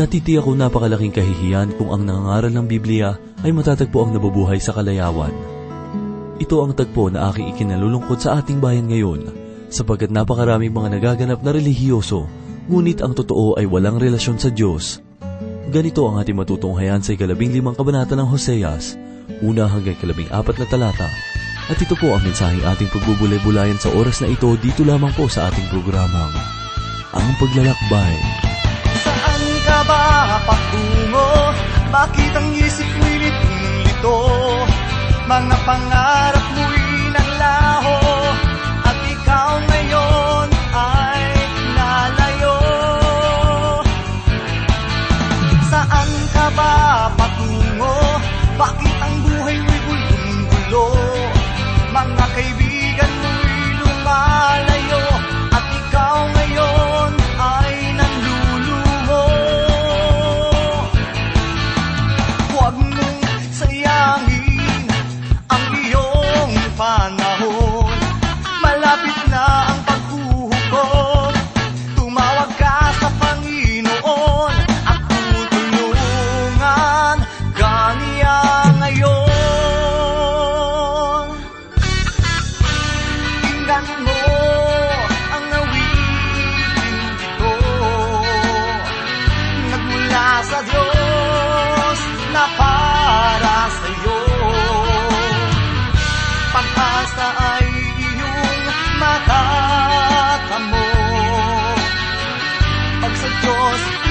Natitiyak ko napakalaking kahihiyan kung ang nangangaral ng Biblia ay matatagpo ang nabubuhay sa kalayawan. Ito ang tagpo na aking ikinalulungkot sa ating bayan ngayon sapagkat napakaraming mga nagaganap na relihiyoso ngunit ang totoo ay walang relasyon sa Diyos. Ganito ang ating matutunghayan sa ikalabing limang kabanata ng Hoseas, una hanggang ikalabing apat na talata. At ito po ang mensaheng ating pagbubulay-bulayan sa oras na ito dito lamang po sa ating programang, Ang Paglalakbay. Saan ka ba patungo? Bakit ang isip mo'y litong-lito? Mga pangarap mo'y doors.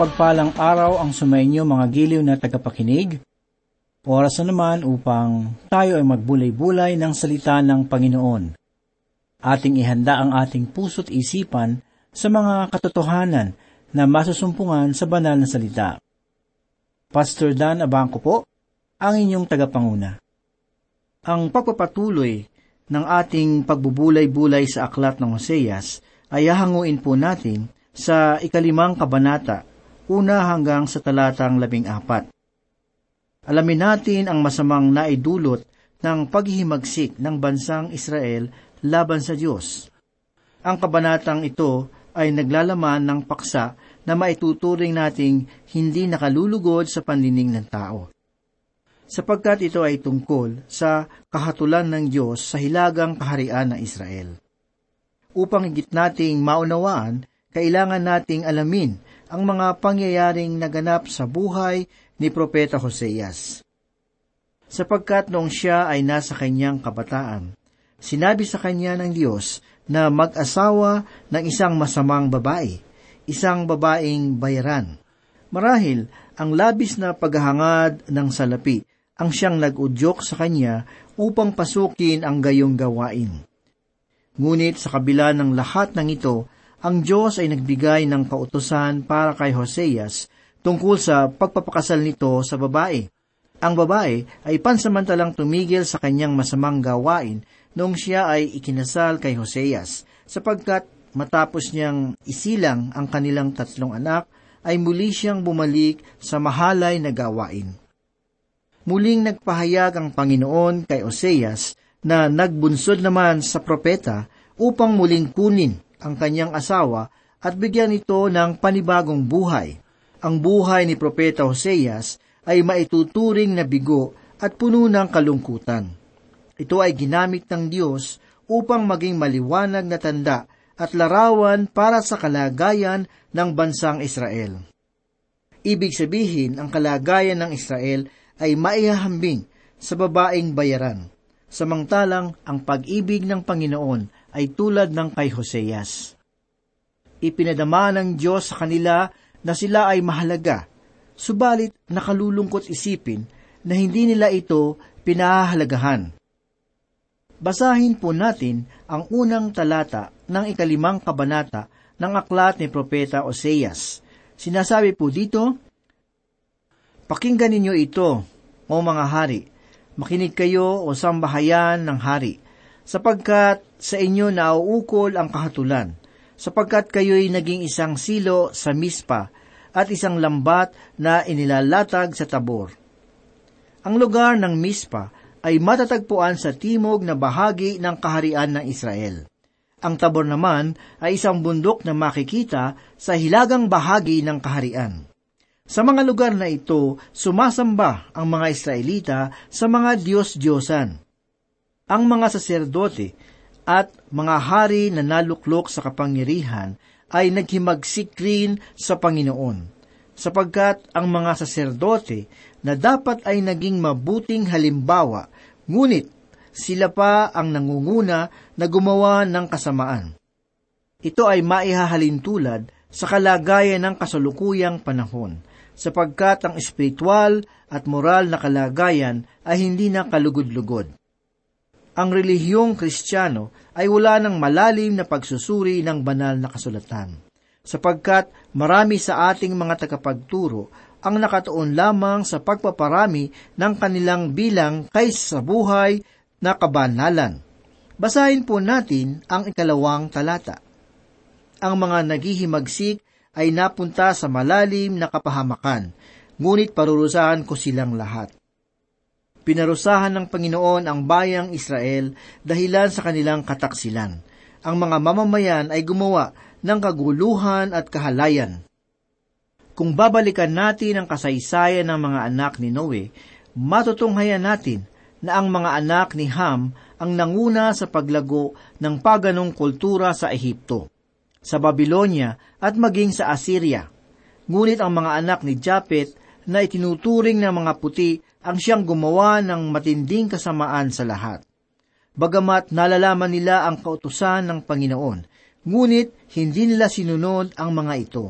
Mapagpalang araw ang sumainyo mga giliw na tagapakinig. Oras na naman upang tayo ay magbulay-bulay ng salita ng Panginoon. Ating ihanda ang ating puso't isipan sa mga katotohanan na masusumpungan sa banal na salita. Pastor Dan Abangco po, ang inyong tagapanguna. Ang pagpapatuloy ng ating pagbubulay-bulay sa aklat ng Hoseas ay hahanguin po natin sa ikalimang kabanata una hanggang sa talatang labing apat. Alamin natin ang masamang naidulot ng paghihimagsik ng bansang Israel laban sa Diyos. Ang kabanatang ito ay naglalaman ng paksa na maituturing nating hindi nakalulugod sa panlining ng tao. Sapagkat ito ay tungkol sa kahatulan ng Diyos sa hilagang kaharian ng Israel. Upang higit nating maunawaan, kailangan nating alamin ang mga pangyayaring naganap sa buhay ni Propeta Hoseas. Sapagkat noong siya ay nasa kanyang kabataan, sinabi sa kanya ng Diyos na mag-asawa ng isang masamang babae, isang babaeng bayaran. Marahil, ang labis na paghahangad ng salapi ang siyang nag-udyok sa kanya upang pasukin ang gayong gawain. Ngunit sa kabila ng lahat ng ito, ang Diyos ay nagbigay ng kautosan para kay Hoseas tungkol sa pagpapakasal nito sa babae. Ang babae ay pansamantalang tumigil sa kanyang masamang gawain noong siya ay ikinasal kay Hoseas, sapagkat matapos niyang isilang ang kanilang tatlong anak, ay muli siyang bumalik sa mahalay na gawain. Muling nagpahayag ang Panginoon kay Oseas na nagbunsod naman sa propeta upang muling kunin ang kanyang asawa at bigyan ito ng panibagong buhay. Ang buhay ni Propeta Hoseas ay maituturing na bigo at puno ng kalungkutan. Ito ay ginamit ng Diyos upang maging maliwanag na tanda at larawan para sa kalagayan ng bansang Israel. Ibig sabihin, ang kalagayan ng Israel ay maihahambing sa babaeng bayaran, samantalang ang pag-ibig ng Panginoon ay tulad ng kay Hoseas. Ipinadama ng Diyos sa kanila na sila ay mahalaga, subalit nakalulungkot isipin na hindi nila ito pinahahalagahan. Basahin po natin ang unang talata ng ikalimang kabanata ng aklat ni Propeta Oseas. Sinasabi po dito, Pakinggan ninyo ito, o mga hari, makinig kayo o sambahayan ng hari, sapagkat sa inyo nauukol ang kahatulan, sapagkat kayo'y naging isang silo sa mispa at isang lambat na inilalatag sa tabor. Ang lugar ng mispa ay matatagpuan sa timog na bahagi ng kaharian ng Israel. Ang tabor naman ay isang bundok na makikita sa hilagang bahagi ng kaharian. Sa mga lugar na ito, sumasamba ang mga Israelita sa mga Diyos-Diyosan. Ang mga saserdote at mga hari na naluklok sa kapangyarihan ay naghimagsik rin sa Panginoon, sapagkat ang mga saserdote na dapat ay naging mabuting halimbawa, ngunit sila pa ang nangunguna na gumawa ng kasamaan. Ito ay maihahalintulad sa kalagayan ng kasalukuyang panahon, sapagkat ang espiritual at moral na kalagayan ay hindi na kalugod-lugod ang relihiyong kristyano ay wala ng malalim na pagsusuri ng banal na kasulatan, sapagkat marami sa ating mga tagapagturo ang nakatuon lamang sa pagpaparami ng kanilang bilang kaysa sa buhay na kabanalan. Basahin po natin ang ikalawang talata. Ang mga naghihimagsik ay napunta sa malalim na kapahamakan, ngunit parurusahan ko silang lahat. Pinarusahan ng Panginoon ang bayang Israel dahilan sa kanilang kataksilan. Ang mga mamamayan ay gumawa ng kaguluhan at kahalayan. Kung babalikan natin ang kasaysayan ng mga anak ni Noe, matutunghayan natin na ang mga anak ni Ham ang nanguna sa paglago ng paganong kultura sa Ehipto, sa Babylonia at maging sa Assyria. Ngunit ang mga anak ni Japet na itinuturing ng mga puti ang siyang gumawa ng matinding kasamaan sa lahat. Bagamat nalalaman nila ang kautusan ng Panginoon, ngunit hindi nila sinunod ang mga ito.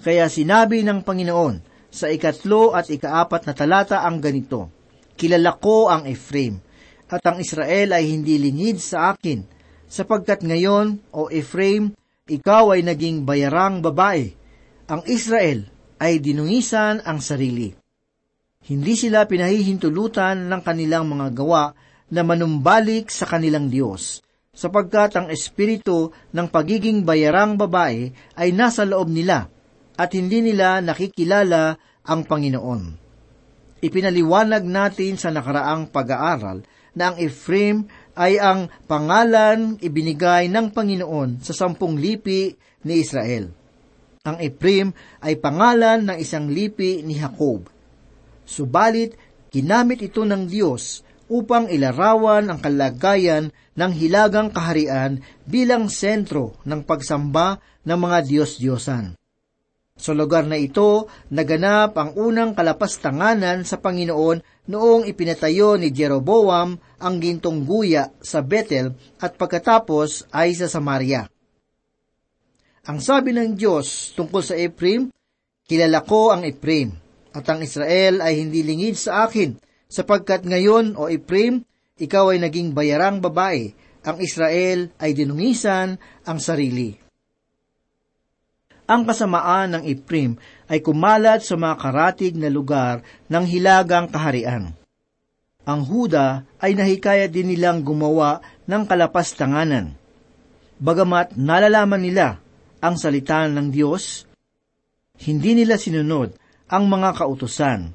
Kaya sinabi ng Panginoon sa ikatlo at ikaapat na talata ang ganito, Kilala ko ang Ephraim, at ang Israel ay hindi lingid sa akin, sapagkat ngayon, o Ephraim, ikaw ay naging bayarang babae. Ang Israel ay dinungisan ang sarili. Hindi sila pinahihintulutan ng kanilang mga gawa na manumbalik sa kanilang Diyos, sapagkat ang espiritu ng pagiging bayarang babae ay nasa loob nila, at hindi nila nakikilala ang Panginoon. Ipinaliwanag natin sa nakaraang pag-aaral na ang Ephraim ay ang pangalan ibinigay ng Panginoon sa sampung lipi ni Israel. Ang Ephraim ay pangalan ng isang lipi ni Jacob. Subalit, ginamit ito ng Diyos upang ilarawan ang kalagayan ng hilagang kaharian bilang sentro ng pagsamba ng mga Diyos-Diyosan. Sa lugar na ito, naganap ang unang kalapastanganan sa Panginoon noong ipinatayo ni Jeroboam ang gintong guya sa Bethel at pagkatapos ay sa Samaria. Ang sabi ng Diyos tungkol sa Ephraim, kilala ko ang Ephraim, at ang Israel ay hindi lingid sa akin, sapagkat ngayon, o Ephraim, ikaw ay naging bayarang babae, ang Israel ay dinungisan ang sarili ang kasamaan ng Iprim ay kumalat sa mga karatig na lugar ng hilagang kaharian. Ang Huda ay nahikaya din nilang gumawa ng kalapastanganan. Bagamat nalalaman nila ang salita ng Diyos, hindi nila sinunod ang mga kautusan.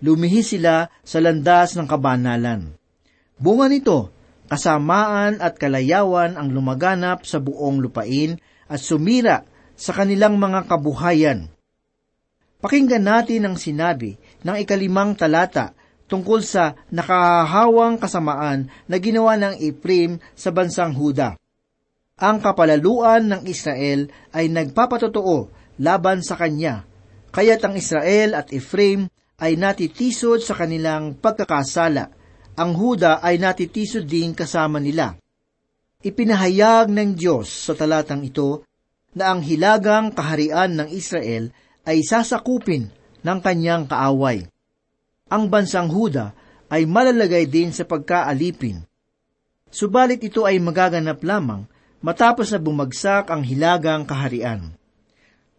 Lumihi sila sa landas ng kabanalan. Bunga nito, kasamaan at kalayawan ang lumaganap sa buong lupain at sumira sa kanilang mga kabuhayan. Pakinggan natin ang sinabi ng ikalimang talata tungkol sa nakahahawang kasamaan na ginawa ng Ephraim sa bansang Huda. Ang kapalaluan ng Israel ay nagpapatotoo laban sa kanya, kaya't ang Israel at Ephraim ay natitisod sa kanilang pagkakasala. Ang Huda ay natitisod din kasama nila. Ipinahayag ng Diyos sa talatang ito na ang hilagang kaharian ng Israel ay sasakupin ng kanyang kaaway. Ang bansang Huda ay malalagay din sa pagkaalipin. Subalit ito ay magaganap lamang matapos na bumagsak ang hilagang kaharian.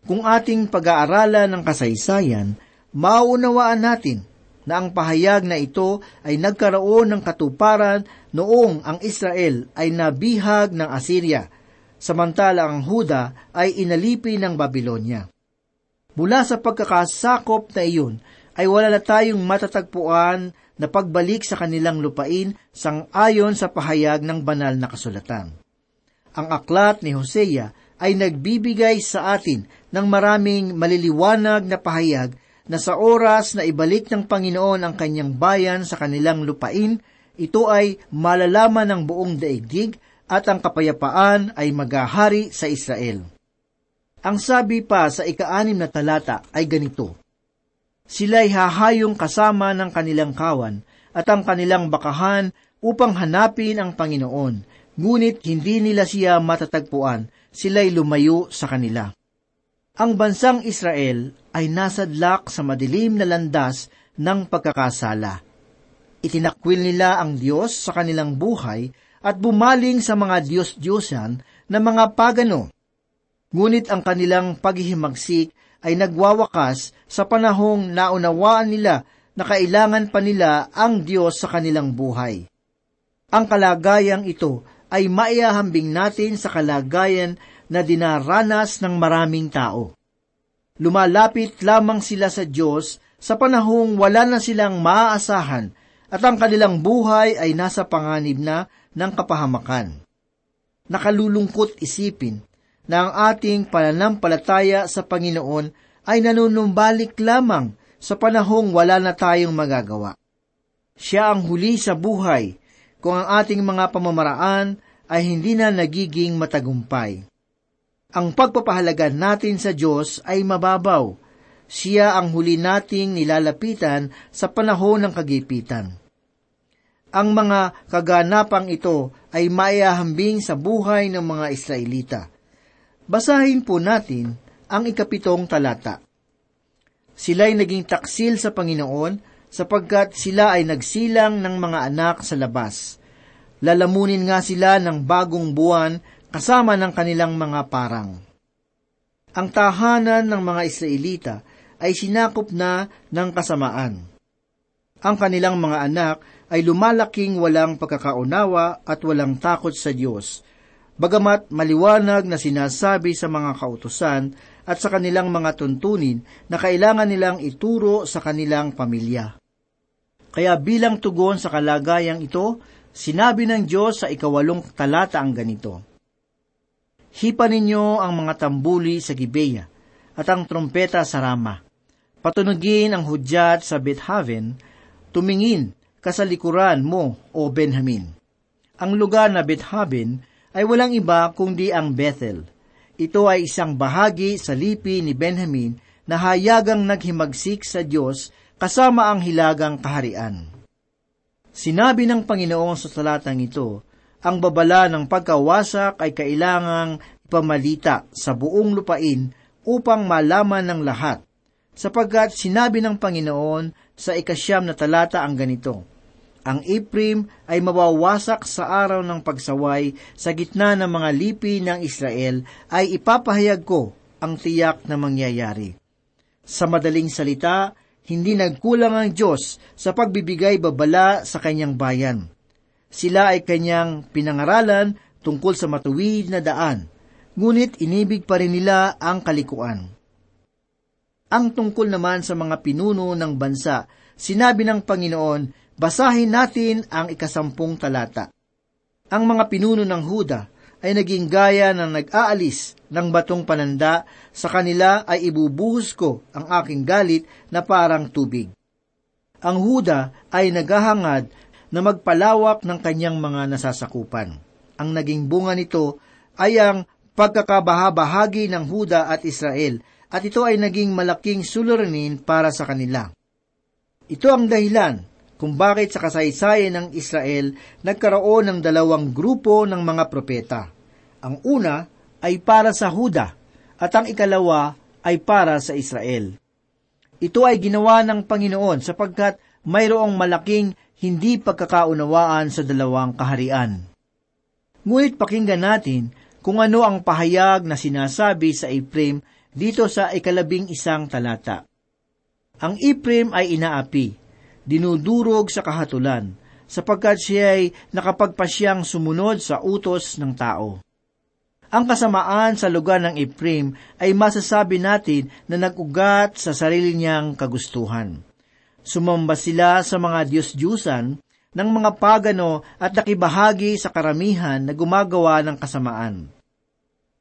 Kung ating pag-aaralan ng kasaysayan, mauunawaan natin na ang pahayag na ito ay nagkaroon ng katuparan noong ang Israel ay nabihag ng Assyria samantala ang Huda ay inalipi ng Babylonia. Mula sa pagkakasakop na iyon, ay wala na tayong matatagpuan na pagbalik sa kanilang lupain sang ayon sa pahayag ng banal na kasulatan. Ang aklat ni Hosea ay nagbibigay sa atin ng maraming maliliwanag na pahayag na sa oras na ibalik ng Panginoon ang kanyang bayan sa kanilang lupain, ito ay malalaman ng buong daigdig at ang kapayapaan ay magahari sa Israel. Ang sabi pa sa ikaanim na talata ay ganito, Sila'y hahayong kasama ng kanilang kawan at ang kanilang bakahan upang hanapin ang Panginoon, ngunit hindi nila siya matatagpuan, sila'y lumayo sa kanila. Ang bansang Israel ay nasadlak sa madilim na landas ng pagkakasala. Itinakwil nila ang Diyos sa kanilang buhay at bumaling sa mga Diyos-Diyosan na mga pagano. Ngunit ang kanilang paghihimagsik ay nagwawakas sa panahong naunawaan nila na kailangan pa nila ang Diyos sa kanilang buhay. Ang kalagayang ito ay maiahambing natin sa kalagayan na dinaranas ng maraming tao. Lumalapit lamang sila sa Diyos sa panahong wala na silang maaasahan at ang kanilang buhay ay nasa panganib na ng kapahamakan. Nakalulungkot isipin na ang ating pananampalataya sa Panginoon ay nanunumbalik lamang sa panahong wala na tayong magagawa. Siya ang huli sa buhay kung ang ating mga pamamaraan ay hindi na nagiging matagumpay. Ang pagpapahalaga natin sa Diyos ay mababaw. Siya ang huli nating nilalapitan sa panahon ng kagipitan. Ang mga kaganapang ito ay maihahambing sa buhay ng mga Israelita. Basahin po natin ang ikapitong talata. Sila'y naging taksil sa Panginoon sapagkat sila ay nagsilang ng mga anak sa labas. Lalamunin nga sila ng bagong buwan kasama ng kanilang mga parang. Ang tahanan ng mga Israelita ay sinakop na ng kasamaan. Ang kanilang mga anak ay lumalaking walang pagkakaunawa at walang takot sa Diyos. Bagamat maliwanag na sinasabi sa mga kautusan at sa kanilang mga tuntunin na kailangan nilang ituro sa kanilang pamilya. Kaya bilang tugon sa kalagayang ito, sinabi ng Diyos sa ikawalong talata ang ganito, Hipa ninyo ang mga tambuli sa Gibeya at ang trompeta sa Rama. Patunugin ang hudyat sa Bethaven, tumingin kasalikuran mo, o Benjamin. Ang lugar na Bethaven ay walang iba kundi ang Bethel. Ito ay isang bahagi sa lipi ni Benjamin na hayagang naghimagsik sa Diyos kasama ang hilagang kaharian. Sinabi ng Panginoon sa talatang ito, ang babala ng pagkawasak ay kailangang ipamalita sa buong lupain upang malaman ng lahat, sapagkat sinabi ng Panginoon sa ikasyam na talata ang ganito, Ang Ephraim ay mawawasak sa araw ng pagsaway sa gitna ng mga lipi ng Israel ay ipapahayag ko ang tiyak na mangyayari. Sa madaling salita, hindi nagkulang ang Diyos sa pagbibigay babala sa kanyang bayan. Sila ay kanyang pinangaralan tungkol sa matuwid na daan, ngunit inibig pa rin nila ang kalikuan. Ang tungkol naman sa mga pinuno ng bansa, sinabi ng Panginoon, basahin natin ang ikasampung talata. Ang mga pinuno ng Huda ay naging gaya ng nag-aalis ng batong pananda, sa kanila ay ibubuhos ko ang aking galit na parang tubig. Ang Huda ay naghahangad na magpalawak ng kanyang mga nasasakupan. Ang naging bunga nito ay ang pagkakabahabahagi ng Huda at Israel, at ito ay naging malaking suliranin para sa kanila. Ito ang dahilan kung bakit sa kasaysayan ng Israel nagkaroon ng dalawang grupo ng mga propeta. Ang una ay para sa Huda at ang ikalawa ay para sa Israel. Ito ay ginawa ng Panginoon sapagkat mayroong malaking hindi pagkakaunawaan sa dalawang kaharian. Ngunit pakinggan natin kung ano ang pahayag na sinasabi sa Ephraim dito sa ikalabing isang talata. Ang Ephraim ay inaapi, dinudurog sa kahatulan, sapagkat siya ay nakapagpasyang sumunod sa utos ng tao. Ang kasamaan sa lugar ng Ephraim ay masasabi natin na nag-ugat sa sarili niyang kagustuhan. Sumamba sila sa mga Diyos-Diyusan ng mga pagano at nakibahagi sa karamihan na gumagawa ng kasamaan.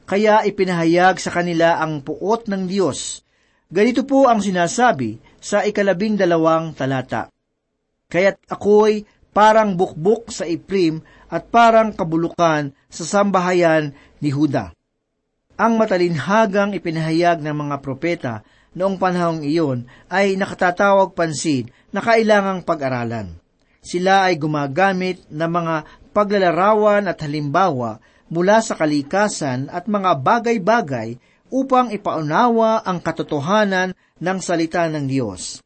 Kaya ipinahayag sa kanila ang puot ng Diyos. Ganito po ang sinasabi sa ikalabing dalawang talata. Kaya't ako'y parang bukbuk sa Iprim at parang kabulukan sa sambahayan ni Huda. Ang matalinhagang ipinahayag ng mga propeta noong panahong iyon ay nakatatawag pansin na kailangang pag-aralan. Sila ay gumagamit ng mga paglalarawan at halimbawa mula sa kalikasan at mga bagay-bagay upang ipaunawa ang katotohanan ng salita ng Diyos.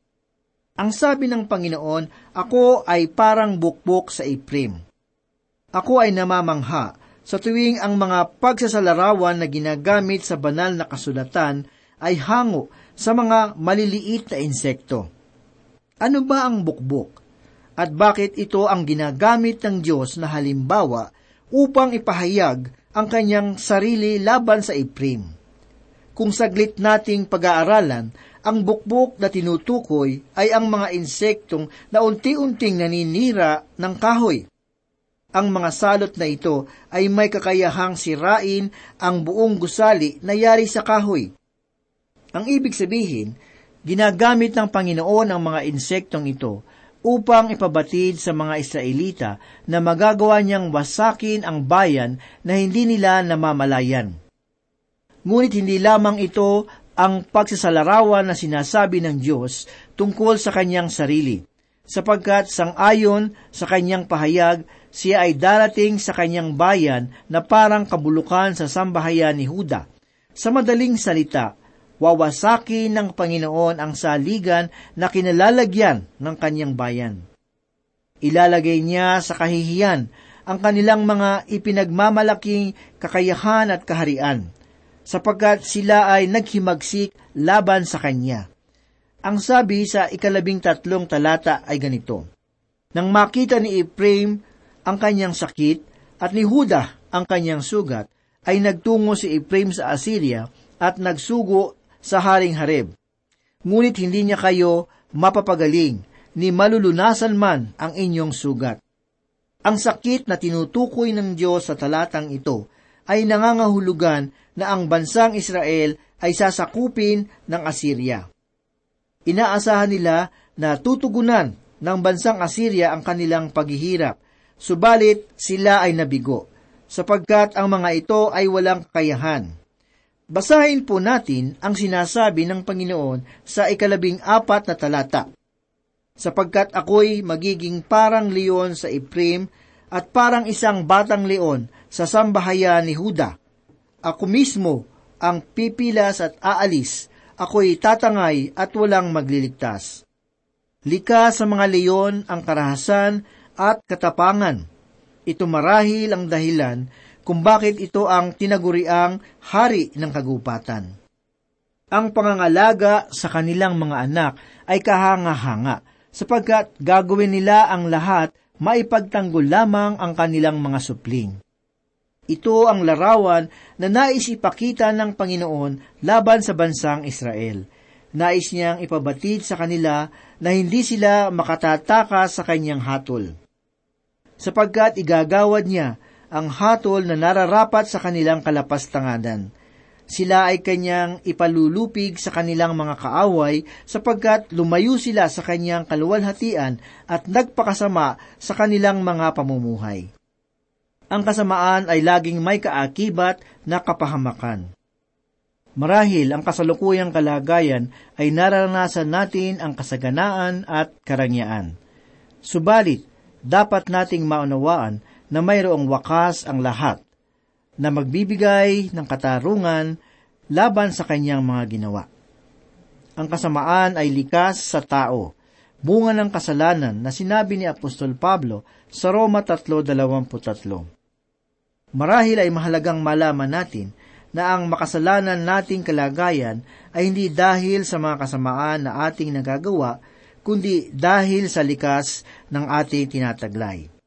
Ang sabi ng Panginoon, Ako ay parang bukbok sa Iprim. Ako ay namamangha sa tuwing ang mga pagsasalarawan na ginagamit sa banal na kasulatan ay hango sa mga maliliit na insekto. Ano ba ang bukbok? At bakit ito ang ginagamit ng Diyos na halimbawa upang ipahayag ang kanyang sarili laban sa Iprim? Kung saglit nating pag-aaralan, ang bukbok na tinutukoy ay ang mga insektong na unti-unting naninira ng kahoy. Ang mga salot na ito ay may kakayahang sirain ang buong gusali na yari sa kahoy. Ang ibig sabihin, ginagamit ng Panginoon ang mga insektong ito upang ipabatid sa mga Israelita na magagawa niyang wasakin ang bayan na hindi nila namamalayan. Ngunit hindi lamang ito ang pagsasalarawan na sinasabi ng Diyos tungkol sa kanyang sarili, sapagkat sang-ayon sa kanyang pahayag, siya ay darating sa kanyang bayan na parang kabulukan sa sambahayan ni Huda. Sa madaling salita, wawasakin ng Panginoon ang saligan na kinalalagyan ng kanyang bayan. Ilalagay niya sa kahihiyan ang kanilang mga ipinagmamalaking kakayahan at kaharian, sapagkat sila ay naghimagsik laban sa kanya. Ang sabi sa ikalabing tatlong talata ay ganito, Nang makita ni Ephraim ang kanyang sakit at ni Huda ang kanyang sugat, ay nagtungo si Ephraim sa Assyria at nagsugo sa Haring Hareb. Ngunit hindi niya kayo mapapagaling, ni malulunasan man ang inyong sugat. Ang sakit na tinutukoy ng Diyos sa talatang ito ay nangangahulugan na ang bansang Israel ay sasakupin ng Assyria. Inaasahan nila na tutugunan ng bansang Assyria ang kanilang paghihirap, subalit sila ay nabigo, sapagkat ang mga ito ay walang kakayahan. Basahin po natin ang sinasabi ng Panginoon sa ikalabing apat na talata. Sapagkat ako'y magiging parang leon sa Ephraim at parang isang batang leon sa sambahayan ni Huda. Ako mismo ang pipilas at aalis, ako'y tatangay at walang magliligtas. Lika sa mga leon ang karahasan at katapangan. Ito marahil ang dahilan kung bakit ito ang tinaguriang hari ng kagupatan. Ang pangangalaga sa kanilang mga anak ay kahanga-hanga, sapagkat gagawin nila ang lahat maipagtanggol lamang ang kanilang mga supling. Ito ang larawan na nais ipakita ng Panginoon laban sa bansang Israel. Nais niyang ipabatid sa kanila na hindi sila makatataka sa kanyang hatol. Sapagkat igagawad niya ang hatol na nararapat sa kanilang kalapastangadan. Sila ay kanyang ipalulupig sa kanilang mga kaaway sapagkat lumayo sila sa kanyang kaluwalhatian at nagpakasama sa kanilang mga pamumuhay. Ang kasamaan ay laging may kaakibat na kapahamakan. Marahil ang kasalukuyang kalagayan ay naranasan natin ang kasaganaan at karangyaan. Subalit, dapat nating maunawaan na mayroong wakas ang lahat, na magbibigay ng katarungan laban sa kanyang mga ginawa. Ang kasamaan ay likas sa tao, bunga ng kasalanan na sinabi ni Apostol Pablo sa Roma 3.23. Marahil ay mahalagang malaman natin na ang makasalanan nating kalagayan ay hindi dahil sa mga kasamaan na ating nagagawa, kundi dahil sa likas ng ating tinataglay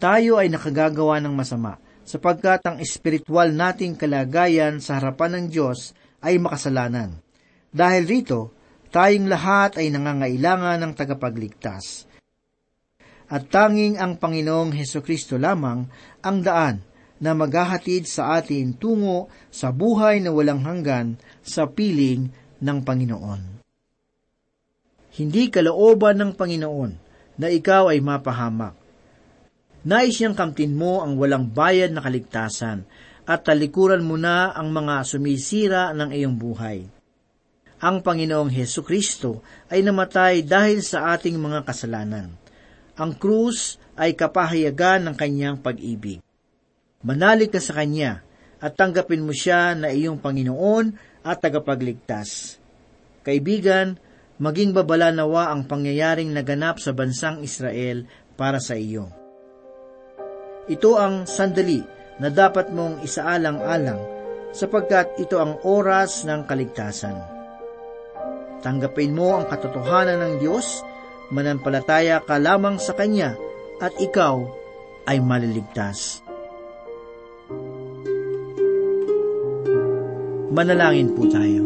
tayo ay nakagagawa ng masama, sapagkat ang espiritual nating kalagayan sa harapan ng Diyos ay makasalanan. Dahil rito, tayong lahat ay nangangailangan ng tagapagligtas. At tanging ang Panginoong Heso Kristo lamang ang daan na maghahatid sa atin tungo sa buhay na walang hanggan sa piling ng Panginoon. Hindi kalooban ng Panginoon na ikaw ay mapahamak Nais niyang kamtin mo ang walang bayad na kaligtasan at talikuran mo na ang mga sumisira ng iyong buhay. Ang Panginoong Heso Kristo ay namatay dahil sa ating mga kasalanan. Ang krus ay kapahayagan ng kanyang pag-ibig. Manalig ka sa Kanya at tanggapin mo siya na iyong Panginoon at tagapagligtas. Kaibigan, maging babala nawa ang pangyayaring naganap sa bansang Israel para sa iyo. Ito ang sandali na dapat mong isaalang-alang sapagkat ito ang oras ng kaligtasan. Tanggapin mo ang katotohanan ng Diyos, manampalataya ka lamang sa Kanya at ikaw ay maliligtas. Manalangin po tayo.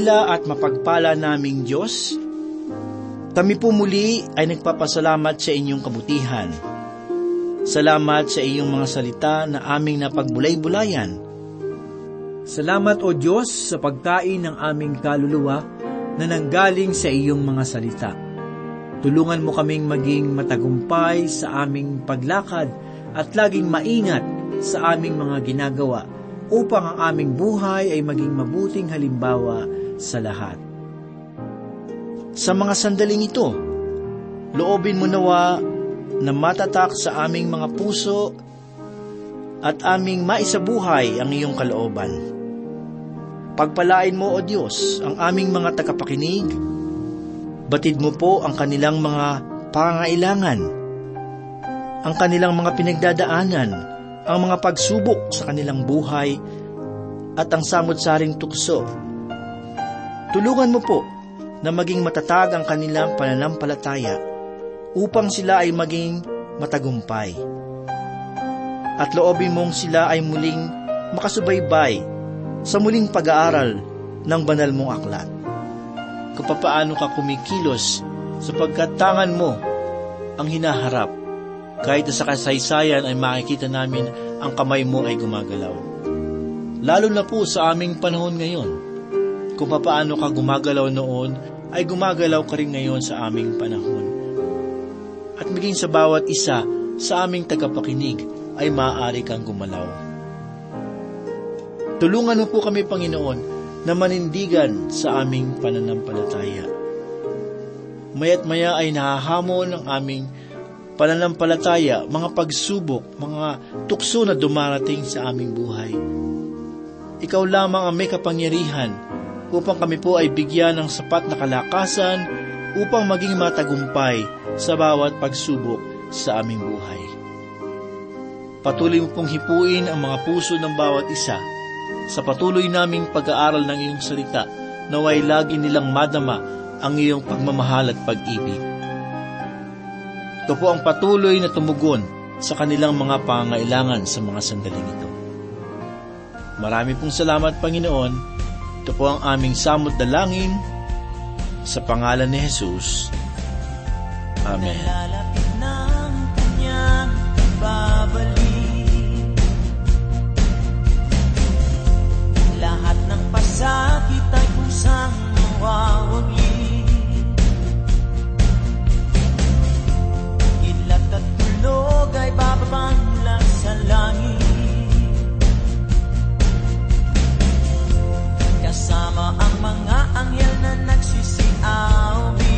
Dakila at mapagpala naming Diyos, kami po muli ay nagpapasalamat sa inyong kabutihan. Salamat sa iyong mga salita na aming napagbulay-bulayan. Salamat o Diyos sa pagkain ng aming kaluluwa na nanggaling sa iyong mga salita. Tulungan mo kaming maging matagumpay sa aming paglakad at laging maingat sa aming mga ginagawa upang ang aming buhay ay maging mabuting halimbawa sa lahat. Sa mga sandaling ito, loobin mo nawa na matatak sa aming mga puso at aming maisabuhay ang iyong kalooban. Pagpalain mo, O Diyos, ang aming mga tagapakinig. Batid mo po ang kanilang mga pangailangan, ang kanilang mga pinagdadaanan, ang mga pagsubok sa kanilang buhay, at ang samot-saring tukso Tulungan mo po na maging matatag ang kanilang pananampalataya upang sila ay maging matagumpay. At loobin mong sila ay muling makasubaybay sa muling pag-aaral ng banal mong aklat. Kung ka kumikilos sapagkat tangan mo ang hinaharap. Kahit sa kasaysayan ay makikita namin ang kamay mo ay gumagalaw. Lalo na po sa aming panahon ngayon. Kung paano ka gumagalaw noon, ay gumagalaw ka rin ngayon sa aming panahon. At maging sa bawat isa sa aming tagapakinig ay maaari kang gumalaw. Tulungan mo po kami, Panginoon, na manindigan sa aming pananampalataya. Mayat maya ay nahahamon ang aming pananampalataya, mga pagsubok, mga tukso na dumarating sa aming buhay. Ikaw lamang ang may kapangyarihan upang kami po ay bigyan ng sapat na kalakasan upang maging matagumpay sa bawat pagsubok sa aming buhay. Patuloy mo pong hipuin ang mga puso ng bawat isa sa patuloy naming pag-aaral ng iyong salita naway lagi nilang madama ang iyong pagmamahal at pag-ibig. Ito po ang patuloy na tumugon sa kanilang mga pangailangan sa mga sandaling ito. Marami pong salamat, Panginoon. Ito po ang aming samot na langin sa pangalan ni Jesus. Amen. Nalalapit ng kanyang babalik Lahat ng pasakit ay kusang mawawagli Ilat at tulog ay bababang lang sa langit Ang mga anghel na nagsisiaw.